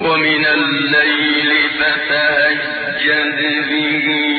ومن الليل فتهجد به.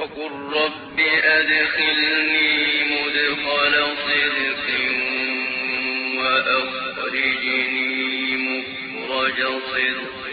وقل رب أدخلني مدخل صدق وأخرجني مخرج صدق.